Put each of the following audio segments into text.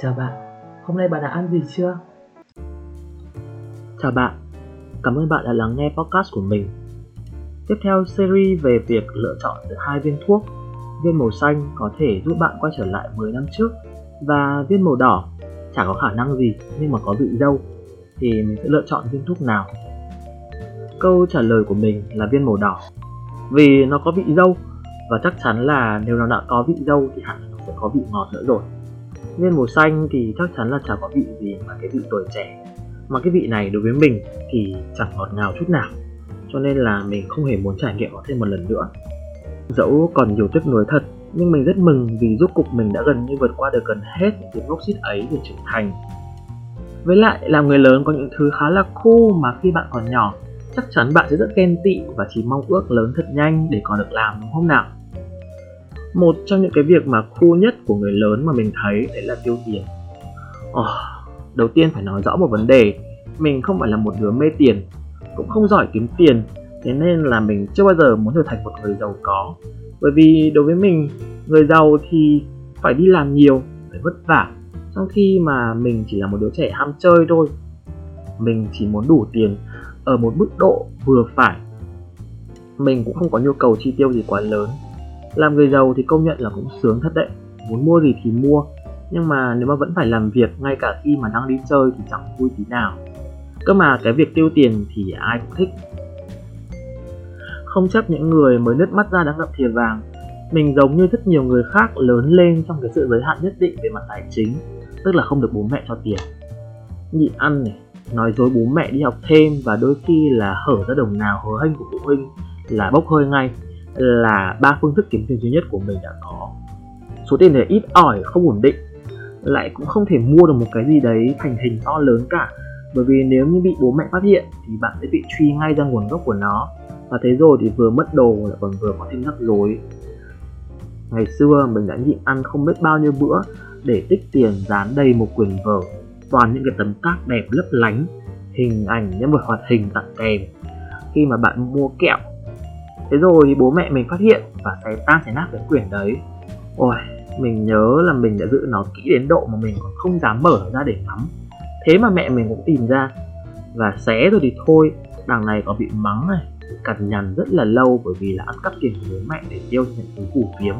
Chào bạn, hôm nay bạn đã ăn gì chưa? Chào bạn, cảm ơn bạn đã lắng nghe podcast của mình. Tiếp theo series về việc lựa chọn giữa hai viên thuốc. Viên màu xanh có thể giúp bạn quay trở lại 10 năm trước và viên màu đỏ chẳng có khả năng gì nhưng mà có vị dâu thì mình sẽ lựa chọn viên thuốc nào? Câu trả lời của mình là viên màu đỏ vì nó có vị dâu và chắc chắn là nếu nó đã có vị dâu thì hẳn nó sẽ có vị ngọt nữa rồi nên màu xanh thì chắc chắn là chẳng có vị gì mà cái vị tuổi trẻ. Mà cái vị này đối với mình thì chẳng ngọt ngào chút nào. Cho nên là mình không hề muốn trải nghiệm nó thêm một lần nữa. Dẫu còn nhiều tiếc nuối thật, nhưng mình rất mừng vì rốt cục mình đã gần như vượt qua được gần hết những cái gốc xít ấy để trưởng thành. Với lại làm người lớn có những thứ khá là cool mà khi bạn còn nhỏ, chắc chắn bạn sẽ rất ghen tị và chỉ mong ước lớn thật nhanh để còn được làm, đúng không nào? Một trong những cái việc mà khu nhất của người lớn mà mình thấy đấy là tiêu tiền. Oh, đầu tiên phải nói rõ một vấn đề mình không phải là một đứa mê tiền cũng không giỏi kiếm tiền thế nên là mình chưa bao giờ muốn trở thành một người giàu có. Bởi vì đối với mình người giàu thì phải đi làm nhiều phải vất vả trong khi mà mình chỉ là một đứa trẻ ham chơi thôi. Mình chỉ muốn đủ tiền ở một mức độ vừa phải. Mình cũng không có nhu cầu chi tiêu gì quá lớn làm người giàu thì công nhận là cũng sướng thật đấy. Muốn mua gì thì mua. Nhưng mà nếu mà vẫn phải làm việc, ngay cả khi mà đang đi chơi thì chẳng vui tí nào. Cơ mà cái việc tiêu tiền thì ai cũng thích. Không chấp những người mới nứt mắt ra đang ngậm thìa vàng. Mình giống như rất nhiều người khác lớn lên trong cái sự giới hạn nhất định về mặt tài chính, tức là không được bố mẹ cho tiền. Nhịn ăn này, nói dối bố mẹ đi học thêm và đôi khi là hở ra đồng nào hớ hênh của phụ huynh là bốc hơi ngay là ba phương thức kiếm tiền duy nhất của mình đã có số tiền này ít ỏi, không ổn định, lại cũng không thể mua được một cái gì đấy thành hình to lớn cả. Bởi vì nếu như bị bố mẹ phát hiện thì bạn sẽ bị truy ngay ra nguồn gốc của nó. Và thế rồi thì vừa mất đồ lại còn vừa có thêm rắc rối. Ngày xưa mình đã nhịn ăn không biết bao nhiêu bữa để tích tiền dán đầy một quyển vở, toàn những cái tấm cát đẹp lấp lánh, hình ảnh nhân vật hoạt hình tặng kèm. Khi mà bạn mua kẹo thế rồi thì bố mẹ mình phát hiện và xé tan xé nát cái quyển đấy. Ôi, mình nhớ là mình đã giữ nó kỹ đến độ mà mình còn không dám mở ra để ngắm. Thế mà mẹ mình cũng tìm ra. Và xé rồi thì thôi, đằng này có bị mắng này, cằn nhằn rất là lâu bởi vì là ăn cắp tiền của bố mẹ để tiêu những thứ củ phiếm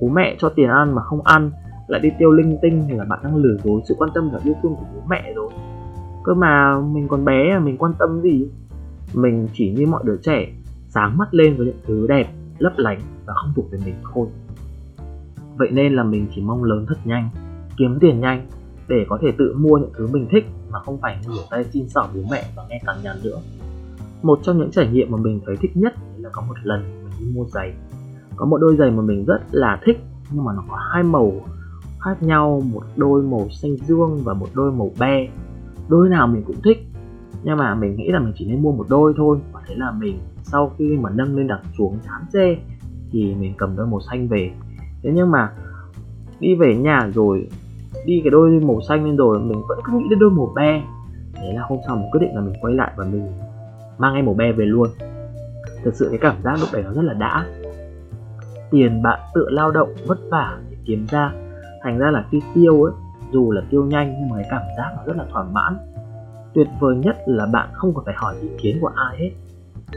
bố mẹ cho tiền ăn mà không ăn, lại đi tiêu linh tinh thì là bạn đang lừa dối sự quan tâm và yêu thương của bố mẹ rồi. Cơ mà mình còn bé mình quan tâm gì? Mình chỉ như mọi đứa trẻ sáng mắt lên với những thứ đẹp, lấp lánh và không thuộc về mình thôi. Vậy nên là mình chỉ mong lớn thật nhanh, kiếm tiền nhanh để có thể tự mua những thứ mình thích mà không phải ngửa tay xin xỏ bố mẹ và nghe cằn nhằn nữa. Một trong những trải nghiệm mà mình thấy thích nhất là có một lần mình đi mua giày. Có một đôi giày mà mình rất là thích nhưng mà nó có hai màu khác nhau, một đôi màu xanh dương và một đôi màu be. Đôi nào mình cũng thích, nhưng mà mình nghĩ là mình chỉ nên mua một đôi thôi và thế là mình sau khi mà nâng lên đặt xuống chán chê, thì mình cầm đôi màu xanh về. Thế nhưng mà đi về nhà rồi, đi cái đôi màu xanh lên rồi, mình vẫn cứ nghĩ đến đôi màu be. Thế là hôm sau mình quyết định là mình quay lại và mình mang ngay màu be về luôn. Thật sự cái cảm giác lúc đấy nó rất là đã. Tiền bạn tự lao động, vất vả để kiếm ra. Thành ra là khi tiêu ấy, dù là tiêu nhanh nhưng mà cái cảm giác nó rất là thỏa mãn. Tuyệt vời nhất là bạn không còn phải hỏi ý kiến của ai hết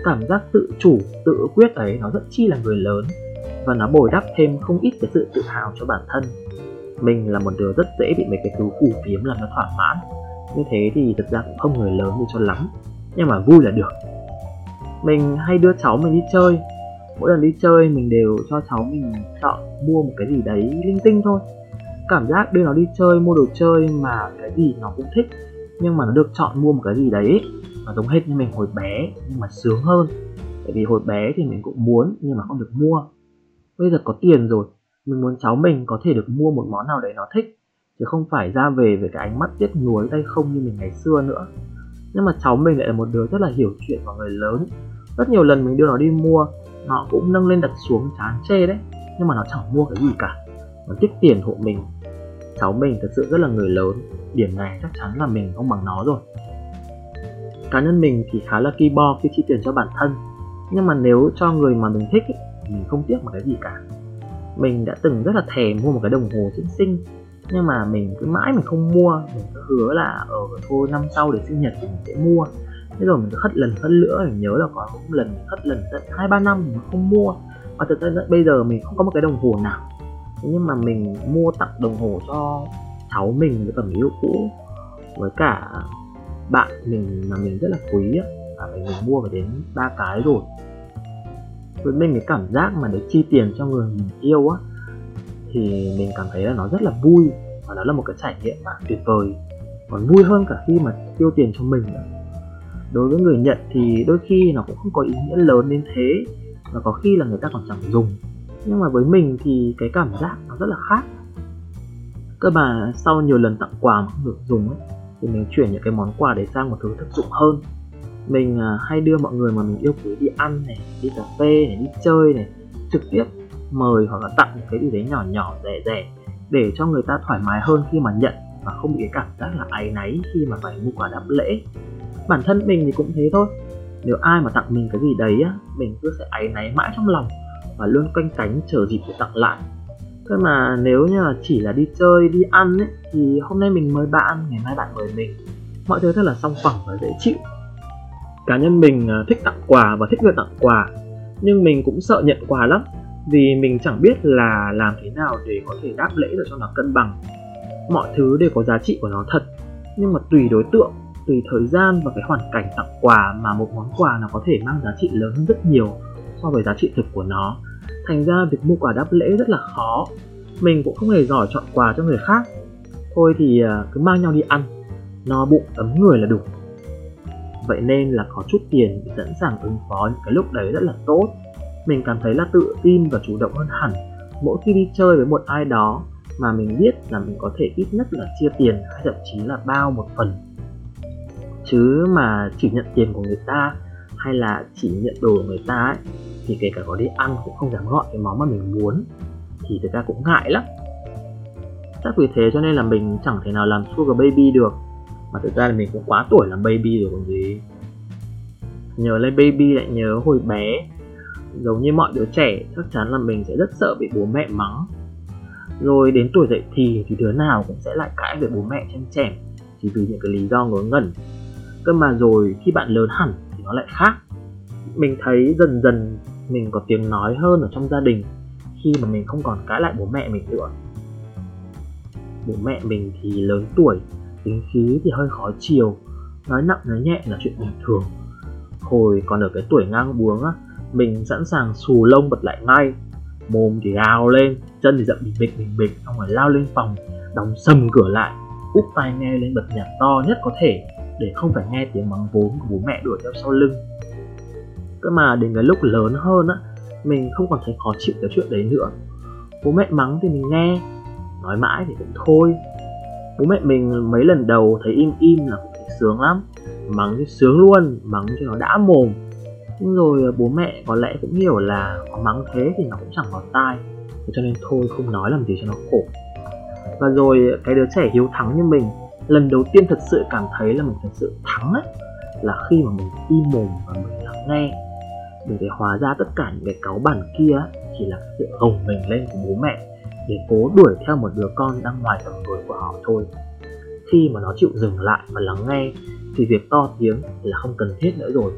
cảm giác tự chủ, tự quyết ấy, nó rất chi là người lớn. Và nó bồi đắp thêm không ít cái sự tự hào cho bản thân. Mình là một đứa rất dễ bị mấy cái thứ phù phiếm làm nó thỏa mãn. Như thế thì thật ra cũng không người lớn như cho lắm. Nhưng mà vui là được. Mình hay đưa cháu mình đi chơi. Mỗi lần đi chơi, mình đều cho cháu mình chọn mua một cái gì đấy linh tinh thôi. Cảm giác đưa nó đi chơi, mua đồ chơi mà cái gì nó cũng thích, nhưng mà nó được chọn mua một cái gì đấy nó giống hết như mình hồi bé, nhưng mà sướng hơn. Tại vì hồi bé thì mình cũng muốn, nhưng mà không được mua. Bây giờ có tiền rồi, mình muốn cháu mình có thể được mua một món nào đấy nó thích, chứ không phải ra về với cái ánh mắt tiếc nuối tay không như mình ngày xưa nữa. Nhưng mà cháu mình lại là một đứa rất là hiểu chuyện của người lớn. Rất nhiều lần mình đưa nó đi mua, nó cũng nâng lên đặt xuống chán chê đấy. Nhưng mà nó chẳng mua cái gì cả. Nó tiếc tiền hộ mình. Cháu mình thật sự rất là người lớn. Điểm này chắc chắn là mình không bằng nó rồi cá nhân mình thì khá là ki bo khi chi tiền cho bản thân. Nhưng mà nếu cho người mà mình thích ý, mình không tiếc một cái gì cả. Mình đã từng rất là thèm mua một cái đồng hồ sinh sinh nhưng mà mình cứ mãi mình không mua mình cứ hứa là ở thôi năm sau để sinh nhật thì mình sẽ mua. Thế rồi mình cứ khất lần khất nữa mình nhớ là có một lần khất lần tận hai ba năm mình không mua. Và thực ra bây giờ mình không có một cái đồng hồ nào. Thế nhưng mà mình mua tặng đồng hồ cho cháu mình với cả người yêu cũ với cả bạn mình mà mình rất là quý á và mình, mình mua phải đến ba cái rồi. Với mình cái cảm giác mà để chi tiền cho người mình yêu á thì mình cảm thấy là nó rất là vui và nó là một cái trải nghiệm mà tuyệt vời. Còn vui hơn cả khi mà tiêu tiền cho mình nữa. Đối với người nhận thì đôi khi nó cũng không có ý nghĩa lớn đến thế và có khi là người ta còn chẳng dùng. Nhưng mà với mình thì cái cảm giác nó rất là khác. Cơ mà sau nhiều lần tặng quà mà không được dùng ấy thì mình chuyển những cái món quà đấy sang một thứ thực dụng hơn. Mình à, hay đưa mọi người mà mình yêu quý đi ăn này, đi cà phê này, đi chơi này, trực tiếp mời hoặc là tặng một cái gì đấy nhỏ nhỏ, rẻ rẻ để cho người ta thoải mái hơn khi mà nhận và không bị cái cảm giác là áy náy khi mà phải mua quà đáp lễ. Bản thân mình thì cũng thế thôi. Nếu ai mà tặng mình cái gì đấy á, mình cứ sẽ áy náy mãi trong lòng và luôn quanh cánh chờ dịp để tặng lại cơ mà nếu như là chỉ là đi chơi, đi ăn ấy, thì hôm nay mình mời bạn, ngày mai bạn mời mình. Mọi thứ rất là song phẳng và dễ chịu. Cá nhân mình à, thích tặng quà và thích được tặng quà, nhưng mình cũng sợ nhận quà lắm, vì mình chẳng biết là làm thế nào để có thể đáp lễ được cho nó cân bằng. Mọi thứ đều có giá trị của nó thật, nhưng mà tùy đối tượng, tùy thời gian và cái hoàn cảnh tặng quà mà một món quà nó có thể mang giá trị lớn hơn rất nhiều so với giá trị thực của nó thành ra việc mua quà đáp lễ rất là khó. Mình cũng không hề giỏi chọn quà cho người khác. Thôi thì à, cứ mang nhau đi ăn. No bụng, ấm người là đủ. Vậy nên là có chút tiền thì sẵn sàng ứng phó những cái lúc đấy rất là tốt. Mình cảm thấy là tự tin và chủ động hơn hẳn. Mỗi khi đi chơi với một ai đó mà mình biết là mình có thể ít nhất là chia tiền hay thậm chí là bao một phần. Chứ mà chỉ nhận tiền của người ta hay là chỉ nhận đồ của người ta ấy thì kể cả có đi ăn cũng không dám gọi cái món mà mình muốn, thì thực ra cũng ngại lắm. Chắc vì thế cho nên là mình chẳng thể nào làm sugar baby được. Mà thực ra là mình cũng quá tuổi làm baby rồi còn gì. Nhớ lên baby lại nhớ hồi bé, giống như mọi đứa trẻ, chắc chắn là mình sẽ rất sợ bị bố mẹ mắng. Rồi đến tuổi dậy thì thì đứa nào cũng sẽ lại cãi với bố mẹ chen chèm chỉ vì những cái lý do ngớ ngẩn. Cơ mà rồi khi bạn lớn hẳn thì nó lại khác. Mình thấy dần dần mình có tiếng nói hơn ở trong gia đình khi mà mình không còn cãi lại bố mẹ mình nữa. Bố mẹ mình thì lớn tuổi, tính khí thì hơi khó chiều, nói nặng nói nhẹ là chuyện bình thường. Hồi còn ở cái tuổi ngang buống á, mình sẵn sàng xù lông bật lại ngay, mồm thì gào lên, chân thì dậm bình bịch bình bịch, xong rồi lao lên phòng, đóng sầm cửa lại, úp tai nghe lên bật nhạc to nhất có thể, để không phải nghe tiếng mắng vốn của bố mẹ đuổi theo sau lưng cơ mà đến cái lúc lớn hơn á, mình không còn thấy khó chịu cái chuyện đấy nữa. Bố mẹ mắng thì mình nghe, nói mãi thì cũng thôi. Bố mẹ mình mấy lần đầu thấy im im là cũng thấy sướng lắm. Mắng thì sướng luôn, mắng cho nó đã mồm. Nhưng rồi bố mẹ có lẽ cũng hiểu là có mắng thế thì nó cũng chẳng vào tai. Thế cho nên thôi không nói làm gì cho nó khổ. Và rồi cái đứa trẻ hiếu thắng như mình, lần đầu tiên thật sự cảm thấy là mình thật sự thắng ấy là khi mà mình im mồm và mình lắng nghe để để hóa ra tất cả những cái cáu bản kia chỉ là sự gồng mình lên của bố mẹ, để cố đuổi theo một đứa con đang ngoài tầm tuổi của họ thôi. Khi mà nó chịu dừng lại và lắng nghe, thì việc to tiếng là không cần thiết nữa rồi.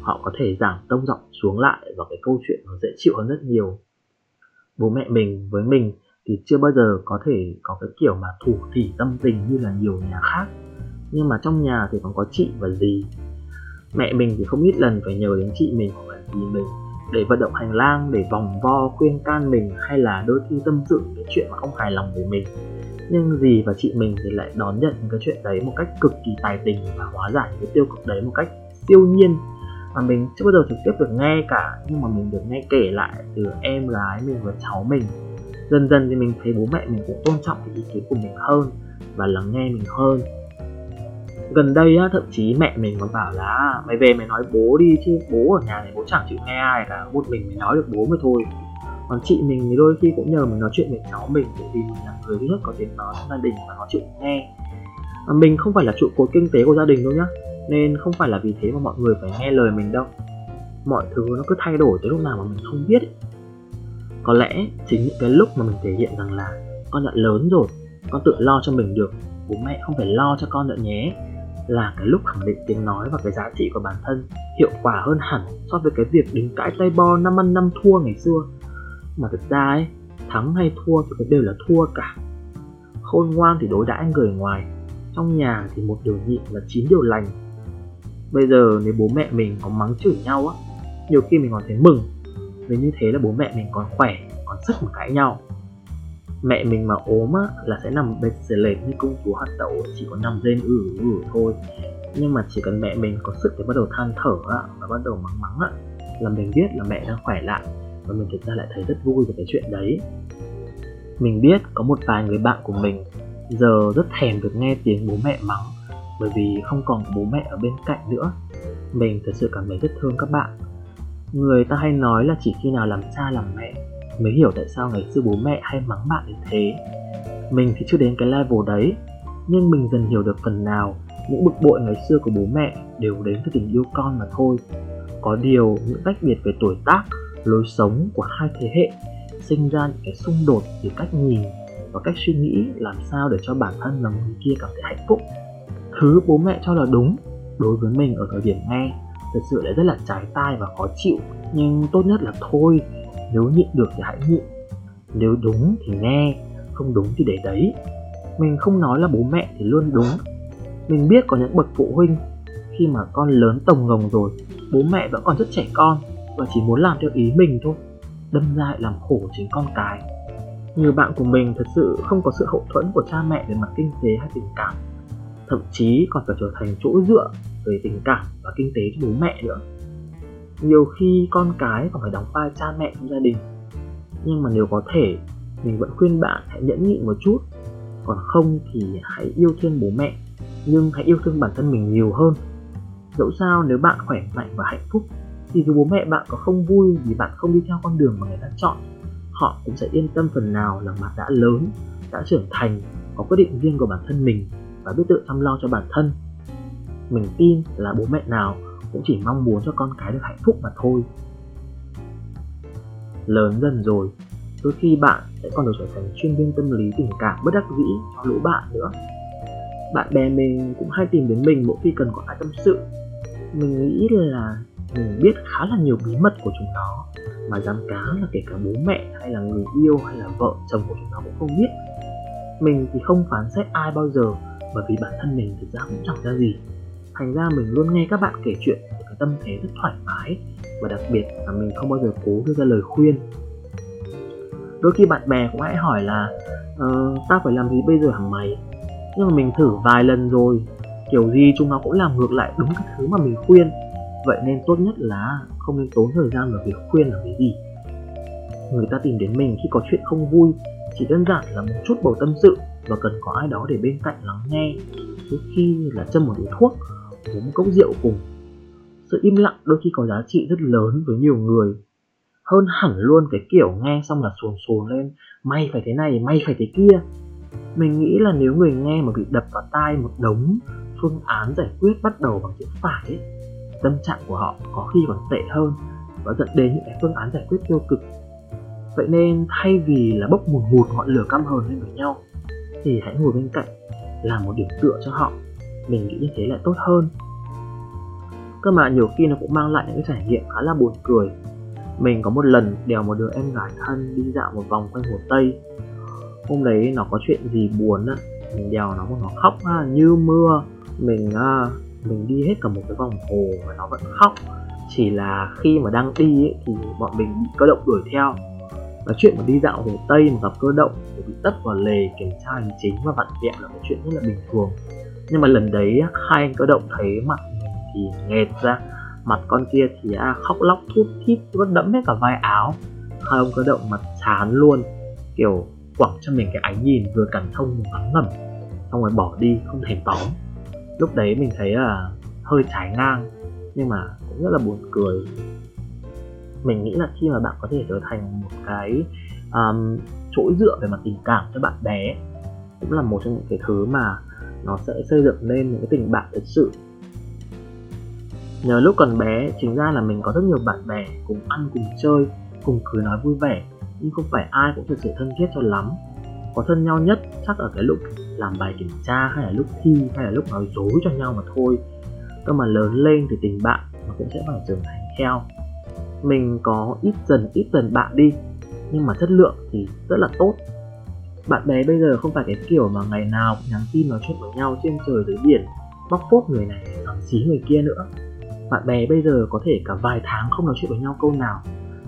Họ có thể giảm tông giọng xuống lại và cái câu chuyện nó dễ chịu hơn rất nhiều. Bố mẹ mình với mình thì chưa bao giờ có thể có cái kiểu mà thủ thỉ tâm tình như là nhiều nhà khác. Nhưng mà trong nhà thì còn có chị và dì. Mẹ mình thì không ít lần phải nhờ đến chị mình hoặc là dì mình để vận động hành lang, để vòng vo, khuyên can mình hay là đôi khi tâm sự cái chuyện mà không hài lòng với mình. Nhưng dì và chị mình thì lại đón nhận cái chuyện đấy một cách cực kỳ tài tình và hóa giải cái tiêu cực đấy một cách siêu nhiên. Mà mình chưa bao giờ trực tiếp được nghe cả, nhưng mà mình được nghe kể lại từ em gái mình và cháu mình. Dần dần thì mình thấy bố mẹ mình cũng tôn trọng cái ý kiến của mình hơn và lắng nghe mình hơn gần đây á, thậm chí mẹ mình còn bảo là, mày về mày nói bố đi chứ, bố ở nhà này bố chẳng chịu nghe ai cả, một mình mới nói được bố mới thôi. Còn chị mình thì đôi khi cũng nhờ mình nói chuyện với cháu mình, bởi vì mình là người duy nhất có tiếng nói trong gia đình và nó chịu nghe. Và mình không phải là trụ cột kinh tế của gia đình đâu nhá, nên không phải là vì thế mà mọi người phải nghe lời mình đâu. Mọi thứ nó cứ thay đổi tới lúc nào mà mình không biết ấy. có lẽ chính những cái lúc mà mình thể hiện rằng là con đã lớn rồi, con tự lo cho mình được, bố mẹ không phải lo cho con nữa nhé là cái lúc khẳng định tiếng nói và cái giá trị của bản thân hiệu quả hơn hẳn so với cái việc đính cãi tay bo năm ăn năm thua ngày xưa. Mà thực ra ấy, thắng hay thua thì cũng đều là thua cả. Khôn ngoan thì đối đãi người ngoài, trong nhà thì một điều nhịn là chín điều lành. Bây giờ nếu bố mẹ mình có mắng chửi nhau á, nhiều khi mình còn thấy mừng. Vì như thế là bố mẹ mình còn khỏe, còn sức mà cãi nhau mẹ mình mà ốm á, là sẽ nằm bệt dưới lệch như công chúa hạt đậu chỉ có nằm rên ử ử thôi. Nhưng mà chỉ cần mẹ mình có sức thì bắt đầu than thở á, và bắt đầu mắng mắng á, là mình biết là mẹ đang khỏe lại, và mình thực ra lại thấy rất vui về cái chuyện đấy. Mình biết có một vài người bạn của mình giờ rất thèm được nghe tiếng bố mẹ mắng, bởi vì không còn bố mẹ ở bên cạnh nữa. Mình thật sự cảm thấy rất thương các bạn. Người ta hay nói là chỉ khi nào làm cha làm mẹ mới hiểu tại sao ngày xưa bố mẹ hay mắng bạn đến thế. Mình thì chưa đến cái level đấy, nhưng mình dần hiểu được phần nào những bực bội ngày xưa của bố mẹ đều đến từ tình yêu con mà thôi. Có điều, những cách biệt về tuổi tác, lối sống của hai thế hệ sinh ra những cái xung đột về cách nhìn và cách suy nghĩ làm sao để cho bản thân và người kia cảm thấy hạnh phúc. Thứ bố mẹ cho là đúng đối với mình ở thời điểm nghe thật sự lại rất là trái tai và khó chịu, nhưng tốt nhất là thôi nếu nhịn được thì hãy nhịn. Nếu đúng thì nghe, không đúng thì để đấy. Mình không nói là bố mẹ thì luôn đúng. Mình biết có những bậc phụ huynh, khi mà con lớn tổng ngồng rồi, bố mẹ vẫn còn rất trẻ con và chỉ muốn làm theo ý mình thôi, đâm ra lại làm khổ chính con cái. Nhiều bạn của mình thật sự không có sự hậu thuẫn của cha mẹ về mặt kinh tế hay tình cảm. Thậm chí còn phải trở thành chỗ dựa về tình cảm và kinh tế cho bố mẹ nữa nhiều khi con cái còn phải đóng vai cha mẹ trong gia đình. Nhưng mà nếu có thể, mình vẫn khuyên bạn hãy nhẫn nhịn một chút. Còn không thì hãy yêu thương bố mẹ, nhưng hãy yêu thương bản thân mình nhiều hơn. Dẫu sao nếu bạn khỏe mạnh và hạnh phúc, thì dù bố mẹ bạn có không vui vì bạn không đi theo con đường mà người ta chọn, họ cũng sẽ yên tâm phần nào là bạn đã lớn, đã trưởng thành, có quyết định riêng của bản thân mình và biết tự chăm lo cho bản thân. Mình tin là bố mẹ nào cũng chỉ mong muốn cho con cái được hạnh phúc mà thôi. Lớn dần rồi, đôi khi bạn sẽ còn được trở thành chuyên viên tâm lý tình cảm bất đắc dĩ cho lũ bạn nữa. Bạn bè mình cũng hay tìm đến mình mỗi khi cần có ai tâm sự. Mình nghĩ là mình biết khá là nhiều bí mật của chúng nó, mà dám cá là kể cả bố mẹ hay là người yêu hay là vợ, chồng của chúng nó cũng không biết. Mình thì không phán xét ai bao giờ, bởi vì bản thân mình thực ra cũng chẳng ra gì thành ra mình luôn nghe các bạn kể chuyện với cái tâm thế rất thoải mái. Và đặc biệt là mình không bao giờ cố đưa ra lời khuyên. Đôi khi bạn bè cũng hãy hỏi là ờ, ta phải làm gì bây giờ hả mày? Nhưng mà mình thử vài lần rồi kiểu gì chúng nó cũng làm ngược lại đúng cái thứ mà mình khuyên. Vậy nên tốt nhất là không nên tốn thời gian vào việc khuyên là cái gì. Người ta tìm đến mình khi có chuyện không vui chỉ đơn giản là một chút bầu tâm sự và cần có ai đó để bên cạnh lắng nghe. Đôi khi là châm một điếu thuốc uống một cốc rượu cùng. Sự im lặng đôi khi có giá trị rất lớn với nhiều người. Hơn hẳn luôn cái kiểu nghe xong là sồn sồn lên may phải thế này may phải thế kia. Mình nghĩ là nếu người nghe mà bị đập vào tai một đống phương án giải quyết bắt đầu bằng chữ phải ấy, tâm trạng của họ có khi còn tệ hơn và dẫn đến những cái phương án giải quyết tiêu cực. Vậy nên thay vì là bốc mùn hụt ngọn lửa căm hờn lên với nhau thì hãy ngồi bên cạnh làm một điểm tựa cho họ mình nghĩ như thế lại tốt hơn. Cơ mà nhiều khi nó cũng mang lại những cái trải nghiệm khá là buồn cười. Mình có một lần đèo một đứa em gái thân đi dạo một vòng quanh hồ tây. Hôm đấy nó có chuyện gì buồn á mình đèo nó mà nó khóc ha, như mưa. Mình à, mình đi hết cả một cái vòng hồ và nó vẫn khóc. Chỉ là khi mà đang đi ấy, thì bọn mình bị cơ động đuổi theo. Và chuyện mà đi dạo hồ tây mà gặp cơ động thì bị tất vào lề kiểm tra hành chính và vặn vẹo là cái chuyện rất là bình thường nhưng mà lần đấy hai anh có động thấy mặt mình thì nghẹt ra. Mặt con kia thì à, khóc lóc thút thít vẫn đẫm hết cả vai áo. Hai ông cơ động mặt chán luôn. Kiểu quẳng cho mình cái ánh nhìn vừa cảm thông vừa ngắn ngẩm xong rồi bỏ đi không thèm tóm lúc đấy mình thấy là hơi trái ngang nhưng mà cũng rất là buồn cười. Mình nghĩ là khi mà bạn có thể trở thành một cái um, chỗ dựa về mặt tình cảm cho bạn bè cũng là một trong những cái thứ mà nó sẽ xây dựng lên những cái tình bạn thật sự. Nhờ lúc còn bé, chính ra là mình có rất nhiều bạn bè cùng ăn, cùng chơi, cùng cười nói vui vẻ, nhưng không phải ai cũng thực sự thân thiết cho lắm. Có thân nhau nhất chắc ở cái lúc làm bài kiểm tra, hay là lúc thi, hay là lúc nói dối cho nhau mà thôi. Cơ mà lớn lên thì tình bạn nó cũng sẽ phải trưởng thành theo. Mình có ít dần ít dần bạn đi, nhưng mà chất lượng thì rất là tốt bạn bè bây giờ không phải cái kiểu mà ngày nào cũng nhắn tin nói chuyện với nhau trên trời dưới biển, bóc phốt người này, làm xí người kia nữa. Bạn bè bây giờ có thể cả vài tháng không nói chuyện với nhau câu nào,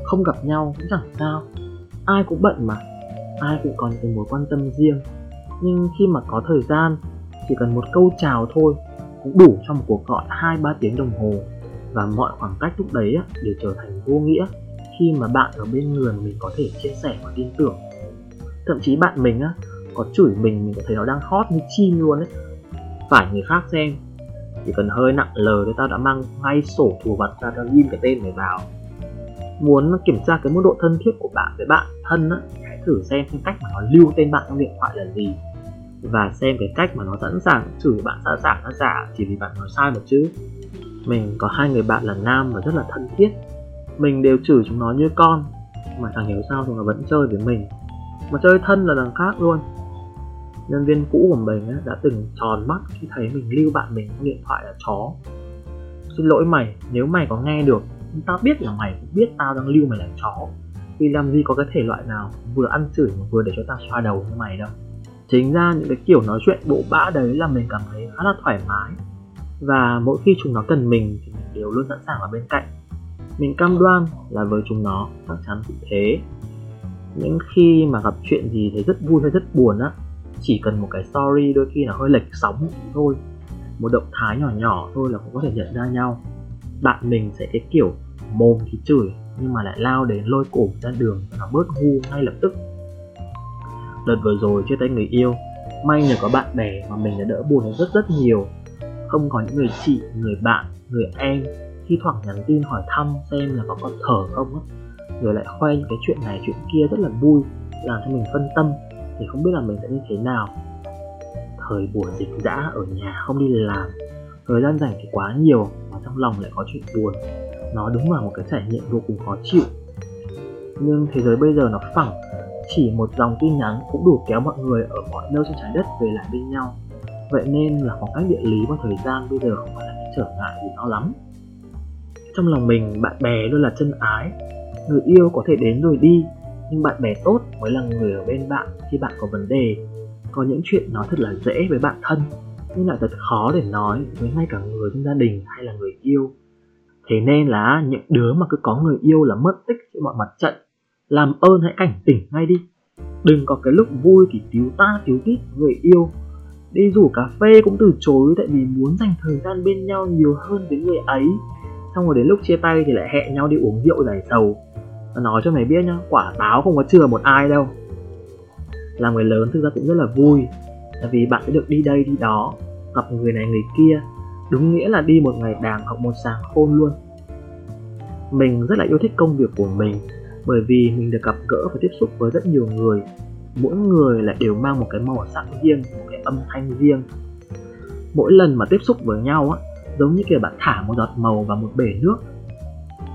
không gặp nhau cũng chẳng sao. Ai cũng bận mà, ai cũng có những mối quan tâm riêng. Nhưng khi mà có thời gian, chỉ cần một câu chào thôi cũng đủ cho một cuộc gọi hai ba tiếng đồng hồ. Và mọi khoảng cách lúc đấy đều trở thành vô nghĩa khi mà bạn ở bên người mà mình có thể chia sẻ và tin tưởng thậm chí bạn mình á, có chửi mình mình có thấy nó đang hot như chim luôn ấy. Phải người khác xem. Chỉ cần hơi nặng lời thì tao đã mang ngay sổ thù vật ra tao ghim cái tên mày vào. Muốn kiểm tra cái mức độ thân thiết của bạn với bạn thân á, hãy thử xem cái cách mà nó lưu tên bạn trong điện thoại là gì. Và xem cái cách mà nó sẵn sàng chửi bạn sẵn sàng nó giả, chỉ vì bạn nói sai một chữ mình có hai người bạn là nam và rất là thân thiết. Mình đều chửi chúng nó như con, mà chẳng hiểu sao chúng nó vẫn chơi với mình mà chơi thân là đằng khác luôn. Nhân viên cũ của mình đã từng tròn mắt khi thấy mình lưu bạn mình điện thoại là chó. Xin lỗi mày, nếu mày có nghe được tao biết là mày cũng biết tao đang lưu mày là chó. Vì làm gì có cái thể loại nào vừa ăn chửi mà vừa để cho tao xoa đầu như mày đâu. Chính ra những cái kiểu nói chuyện bộ bã đấy là mình cảm thấy khá là thoải mái. Và mỗi khi chúng nó cần mình thì mình đều luôn sẵn sàng ở bên cạnh. Mình cam đoan là với chúng nó, chắc chắn cũng thế những khi mà gặp chuyện gì thấy rất vui hay rất buồn á, chỉ cần một cái story đôi khi là hơi lệch sóng thôi. Một động thái nhỏ nhỏ thôi là cũng có thể nhận ra nhau. Bạn mình sẽ cái kiểu mồm thì chửi, nhưng mà lại lao đến lôi cổ ra đường và bớt ngu ngay lập tức. Đợt vừa rồi chia tay người yêu, may nhờ có bạn bè mà mình đã đỡ buồn rất rất nhiều. Không có những người chị, người bạn, người em, thi thoảng nhắn tin hỏi thăm xem là có còn thở không á rồi lại khoe những cái chuyện này, chuyện kia rất là vui, làm cho mình phân tâm, thì không biết là mình sẽ như thế nào. Thời buổi dịch dã ở nhà không đi làm, thời gian rảnh thì quá nhiều, mà trong lòng lại có chuyện buồn. Nó đúng là một cái trải nghiệm vô cùng khó chịu. Nhưng thế giới bây giờ nó phẳng, chỉ một dòng tin nhắn cũng đủ kéo mọi người ở mọi nơi trên trái đất về lại bên nhau. Vậy nên là khoảng cách địa lý và thời gian bây giờ không phải là cái trở ngại gì to lắm. Trong lòng mình, bạn bè luôn là chân ái người yêu có thể đến rồi đi, nhưng bạn bè tốt mới là người ở bên bạn khi bạn có vấn đề. Có những chuyện nói thật là dễ với bạn thân, nhưng lại thật khó để nói với ngay cả người trong gia đình hay là người yêu. Thế nên là những đứa mà cứ có người yêu là mất tích trên mọi mặt trận. Làm ơn hãy cảnh tỉnh ngay đi. Đừng có cái lúc vui thì cứu ta cứu tít người yêu. Đi rủ cà phê cũng từ chối tại vì muốn dành thời gian bên nhau nhiều hơn với người ấy xong rồi đến lúc chia tay thì lại hẹn nhau đi uống rượu giải sầu. Nói cho mày biết nhá, quả táo không có chừa một ai đâu. Làm người lớn thực ra cũng rất là vui, tại vì bạn sẽ được đi đây đi đó, gặp người này người kia, đúng nghĩa là đi một ngày đàng học một sáng khôn luôn. Mình rất là yêu thích công việc của mình, bởi vì mình được gặp gỡ và tiếp xúc với rất nhiều người. Mỗi người lại đều mang một cái màu sắc riêng, một cái âm thanh riêng. Mỗi lần mà tiếp xúc với nhau á giống như kiểu bạn thả một giọt màu vào một bể nước.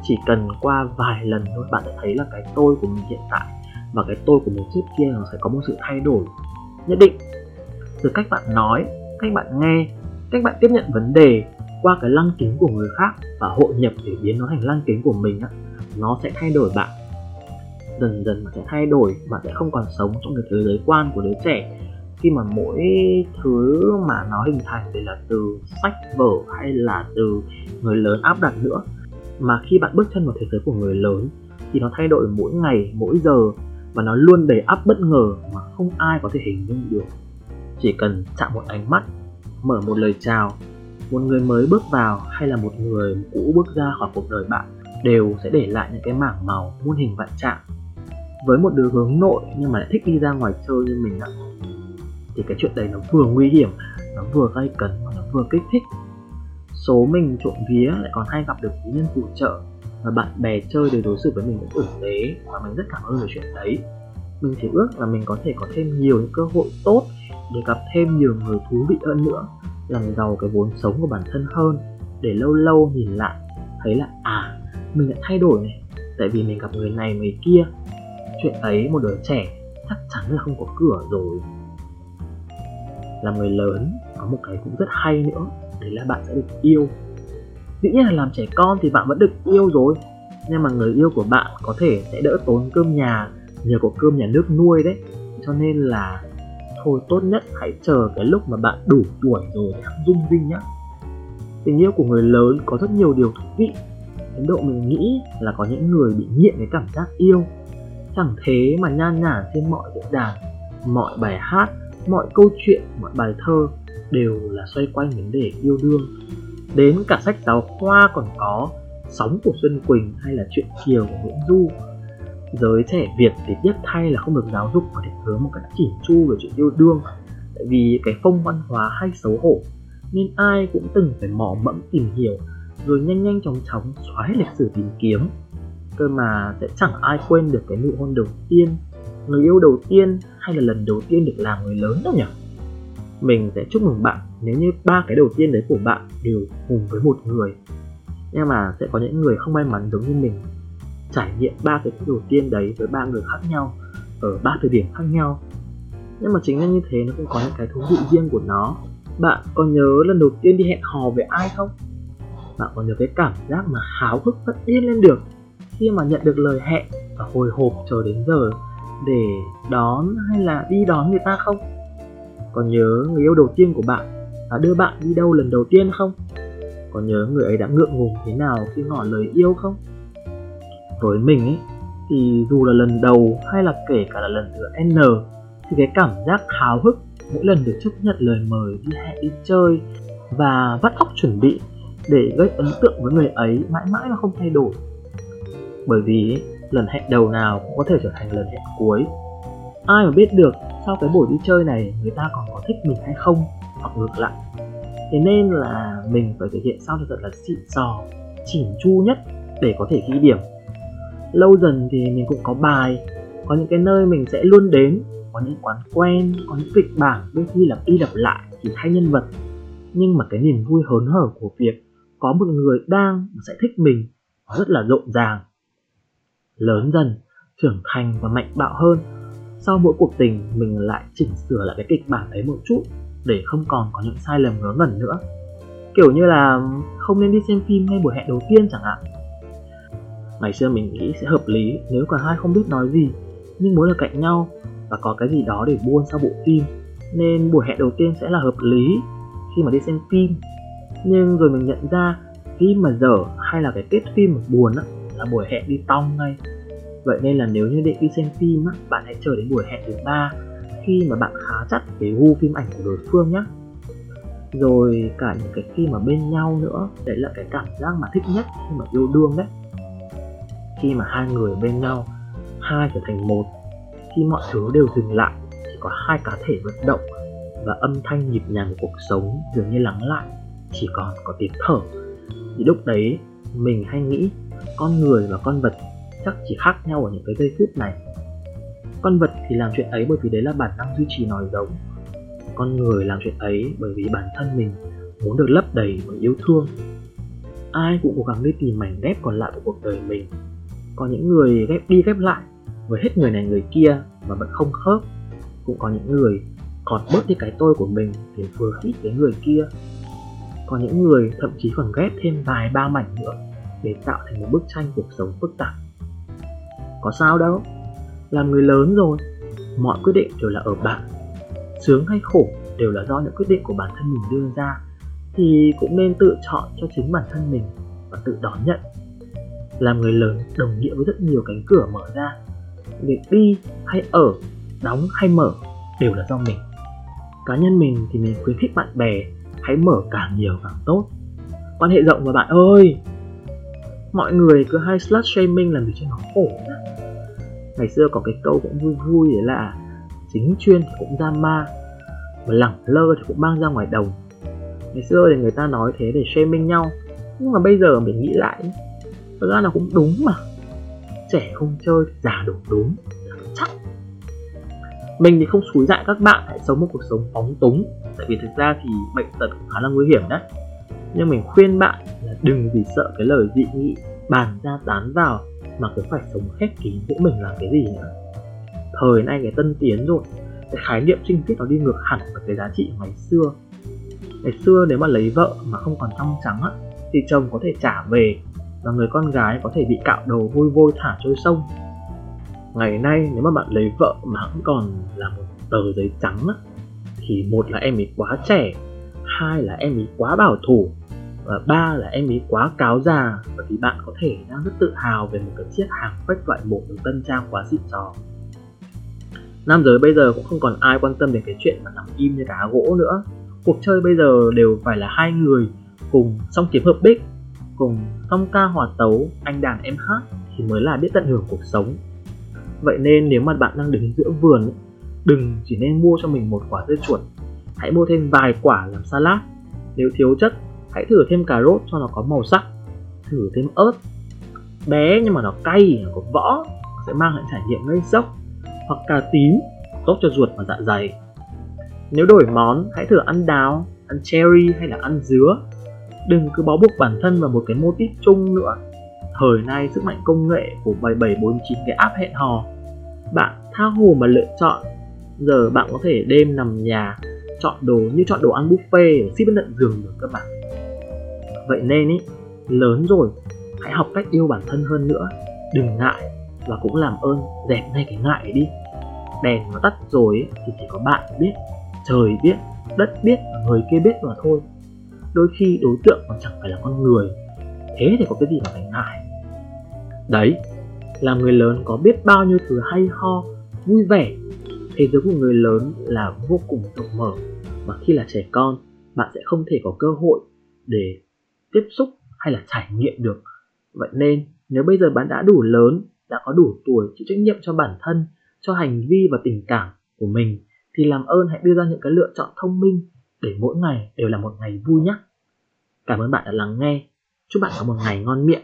Chỉ cần qua vài lần thôi, bạn sẽ thấy là cái tôi của mình hiện tại và cái tôi của mình trước kia nó sẽ có một sự thay đổi nhất định. Từ cách bạn nói, cách bạn nghe, cách bạn tiếp nhận vấn đề qua cái lăng kính của người khác và hội nhập để biến nó thành lăng kính của mình á, nó sẽ thay đổi bạn. Dần dần bạn sẽ thay đổi, bạn sẽ không còn sống trong cái thế giới quan của đứa trẻ khi mà mỗi thứ mà nó hình thành thì là từ sách vở hay là từ người lớn áp đặt nữa. Mà khi bạn bước chân vào thế giới của người lớn thì nó thay đổi mỗi ngày, mỗi giờ và nó luôn đầy áp bất ngờ mà không ai có thể hình dung được. Chỉ cần chạm một ánh mắt, mở một lời chào, một người mới bước vào hay là một người cũ bước ra khỏi cuộc đời bạn đều sẽ để lại những cái mảng màu muôn hình vạn trạng. Với một đứa hướng nội nhưng mà lại thích đi ra ngoài chơi như mình ạ thì cái chuyện đấy nó vừa nguy hiểm, nó vừa gây cấn và nó vừa kích thích. Số mình trộm vía lại còn hay gặp được quý nhân phù trợ và bạn bè chơi đều đối xử với mình cũng tử tế và mình rất cảm ơn về chuyện đấy. Mình chỉ ước là mình có thể có thêm nhiều những cơ hội tốt để gặp thêm nhiều người thú vị hơn nữa, làm giàu cái vốn sống của bản thân hơn, để lâu lâu nhìn lại, thấy là à mình đã thay đổi này, tại vì mình gặp người này, người kia. Chuyện ấy một đứa trẻ chắc chắn là không có cửa rồi làm người lớn, có một cái cũng rất hay nữa, đấy là bạn sẽ được yêu. Dĩ nhiên là làm trẻ con thì bạn vẫn được yêu rồi, nhưng mà người yêu của bạn có thể sẽ đỡ tốn cơm nhà, nhờ có cơm nhà nước nuôi đấy. Cho nên là thôi, tốt nhất hãy chờ cái lúc mà bạn đủ tuổi rồi để hãng dung dinh nhá. Tình yêu của người lớn có rất nhiều điều thú vị. Đến độ mình nghĩ là có những người bị nghiện cái cảm giác yêu. Chẳng thế mà nhan nhản trên mọi diễn đàn, mọi bài hát mọi câu chuyện, mọi bài thơ đều là xoay quanh vấn đề yêu đương. Đến cả sách giáo khoa còn có sóng của xuân quỳnh hay là chuyện kiều của nguyễn du. Giới trẻ việt thì tiếc thay là không được giáo dục và định hướng một cách chỉn chu về chuyện yêu đương, tại vì cái phong văn hóa hay xấu hổ, nên ai cũng từng phải mò mẫm tìm hiểu, rồi nhanh nhanh chóng chóng xóa hết lịch sử tìm kiếm. Cơ mà sẽ chẳng ai quên được cái nụ hôn đầu tiên, người yêu đầu tiên hay là lần đầu tiên được làm người lớn đâu nhỉ? Mình sẽ chúc mừng bạn nếu như ba cái đầu tiên đấy của bạn đều cùng với một người. Nhưng mà sẽ có những người không may mắn giống như mình trải nghiệm ba cái đầu tiên đấy với ba người khác nhau, ở ba thời điểm khác nhau. Nhưng mà chính là như thế nó cũng có những cái thú vị riêng của nó. Bạn có nhớ lần đầu tiên đi hẹn hò với ai không? Bạn có nhớ cái cảm giác mà háo hức phát điên lên được khi mà nhận được lời hẹn và hồi hộp chờ đến giờ? Để đón hay là đi đón người ta không? Còn nhớ người yêu đầu tiên của bạn đã đưa bạn đi đâu lần đầu tiên không? Còn nhớ người ấy đã ngượng ngùng thế nào khi ngỏ lời yêu không? Với mình ấy, thì dù là lần đầu hay là kể cả là lần thứ n, thì cái cảm giác háo hức mỗi lần được chấp nhận lời mời đi hẹn đi chơi và vắt óc chuẩn bị để gây ấn tượng với người ấy mãi mãi là không thay đổi. Bởi vì lần hẹn đầu nào cũng có thể trở thành lần hẹn cuối. Ai mà biết được sau cái buổi đi chơi này người ta còn có thích mình hay không? Hoặc ngược lại. Thế nên là mình phải thể hiện sao cho thật là xịn sò, chỉn chu nhất để có thể ghi điểm. Lâu dần thì mình cũng có bài, có những cái nơi mình sẽ luôn đến, có những quán quen, có những kịch bản, đôi khi lặp đi lặp lại chỉ thay nhân vật. Nhưng mà cái niềm vui hớn hở của việc có một người đang sẽ thích mình rất là rộn ràng lớn dần, trưởng thành và mạnh bạo hơn. Sau mỗi cuộc tình, mình lại chỉnh sửa lại cái kịch bản ấy một chút để không còn có những sai lầm ngớ ngẩn nữa. Kiểu như là không nên đi xem phim ngay buổi hẹn đầu tiên chẳng hạn. Ngày xưa mình nghĩ sẽ hợp lý nếu cả hai không biết nói gì, nhưng muốn ở cạnh nhau và có cái gì đó để buôn sau bộ phim, nên buổi hẹn đầu tiên sẽ là hợp lý khi mà đi xem phim. Nhưng rồi mình nhận ra phim mà dở hay là cái kết phim mà buồn á là buổi hẹn đi tong ngay. Vậy nên là nếu như định đi xem phim á, bạn hãy chờ đến buổi hẹn thứ ba khi mà bạn khá chắc về gu phim ảnh của đối phương nhé rồi cả những cái khi mà bên nhau nữa, đấy là cái cảm giác mà thích nhất khi mà yêu đương đấy. Khi mà hai người bên nhau, hai trở thành một, khi mọi thứ đều dừng lại, chỉ có hai cá thể vận động và âm thanh nhịp nhàng của cuộc sống dường như lắng lại, chỉ còn có tiếng thở. Thì lúc đấy mình hay nghĩ con người và con vật chắc chỉ khác nhau ở những cái giây phút này. Con vật thì làm chuyện ấy bởi vì đấy là bản năng duy trì nòi giống. Con người làm chuyện ấy bởi vì bản thân mình muốn được lấp đầy bởi yêu thương. Ai cũng cố gắng đi tìm mảnh ghép còn lại của cuộc đời mình. Có những người ghép đi ghép lại với hết người này người kia mà vẫn không khớp. Cũng có những người còn bớt đi cái tôi của mình để vừa khít cái người kia. Có những người thậm chí còn ghép thêm vài ba mảnh nữa để tạo thành một bức tranh cuộc sống phức tạp. Có sao đâu, làm người lớn rồi, mọi quyết định đều là ở bạn sướng hay khổ đều là do những quyết định của bản thân mình đưa ra, thì cũng nên tự chọn cho chính bản thân mình và tự đón nhận. Làm người lớn đồng nghĩa với rất nhiều cánh cửa mở ra, việc đi hay ở, đóng hay mở đều là do mình. Cá nhân mình thì mình khuyến khích bạn bè hãy mở càng nhiều càng tốt. Quan hệ rộng mà bạn ơi! Mọi người cứ hay slut shaming làm gì cho nó khổ nhá. Ngày xưa có cái câu cũng vui vui đấy là chính chuyên thì cũng ra ma, mà lẳng lơ thì cũng mang ra ngoài đồng. Ngày xưa thì người ta nói thế để shaming nhau, nhưng mà bây giờ mình nghĩ lại, thật ra là cũng đúng mà. Trẻ không chơi thì già đổ đúng chắc. Mình thì không xúi dại các bạn hãy sống một cuộc sống phóng túng, tại vì thực ra thì bệnh tật cũng khá là nguy hiểm đấy nhưng mình khuyên bạn là đừng vì sợ cái lời dị nghị bàn ra tán vào mà cứ phải sống khép kín giữa mình làm cái gì nữa thời nay cái tân tiến rồi, cái khái niệm trinh tiết nó đi ngược hẳn với cái giá trị ngày xưa. Ngày xưa nếu mà lấy vợ mà không còn trong trắng á, thì chồng có thể trả về và người con gái có thể bị cạo đầu vôi vôi thả trôi sông. Ngày nay nếu mà bạn lấy vợ mà vẫn còn là một tờ giấy trắng á, thì một là em ấy quá trẻ, hai là em ấy quá bảo thủ và ba là em ấy quá cáo già bởi vì bạn có thể đang rất tự hào về một cái chiếc hàng phách loại một được tân trang quá xịn sò nam giới bây giờ cũng không còn ai quan tâm đến cái chuyện mà nằm im như cá gỗ nữa. Cuộc chơi bây giờ đều phải là hai người cùng song kiếm hợp bích, cùng song ca hòa tấu, anh đàn em hát thì mới là biết tận hưởng cuộc sống. Vậy nên nếu mà bạn đang đứng giữa vườn đừng chỉ nên mua cho mình một quả dưa chuột, hãy mua thêm vài quả làm salad. Nếu thiếu chất hãy thử thêm cà rốt cho nó có màu sắc. Thử thêm ớt. Bé nhưng mà nó cay, nó có võ sẽ mang lại trải nghiệm gây sốc hoặc cà tím, tốt cho ruột và dạ dày. Nếu đổi món, hãy thử ăn đào, ăn cherry hay là ăn dứa. Đừng cứ bó buộc bản thân vào một cái mô típ chung nữa. Thời nay sức mạnh công nghệ của 7749 cái app hẹn hò. Bạn tha hồ mà lựa chọn. Giờ bạn có thể đêm nằm nhà, chọn đồ như chọn đồ ăn buffet, ship đến tận giường được các bạn vậy nên ý lớn rồi hãy học cách yêu bản thân hơn nữa. Đừng ngại và cũng làm ơn dẹp ngay cái ngại đi. Đèn nó tắt rồi ý, thì chỉ có bạn biết trời biết đất biết và người kia biết mà thôi. Đôi khi đối tượng còn chẳng phải là con người thế thì có cái gì mà phải ngại? Đấy là người lớn có biết bao nhiêu thứ hay ho vui vẻ thế giới của người lớn là vô cùng rộng mở. Mà khi là trẻ con bạn sẽ không thể có cơ hội để tiếp xúc hay là trải nghiệm được. Vậy nên, nếu bây giờ bạn đã đủ lớn, đã có đủ tuổi, chịu trách nhiệm cho bản thân, cho hành vi và tình cảm của mình, thì làm ơn hãy đưa ra những cái lựa chọn thông minh để mỗi ngày đều là một ngày vui nhé cảm ơn bạn đã lắng nghe. Chúc bạn có một ngày ngon miệng.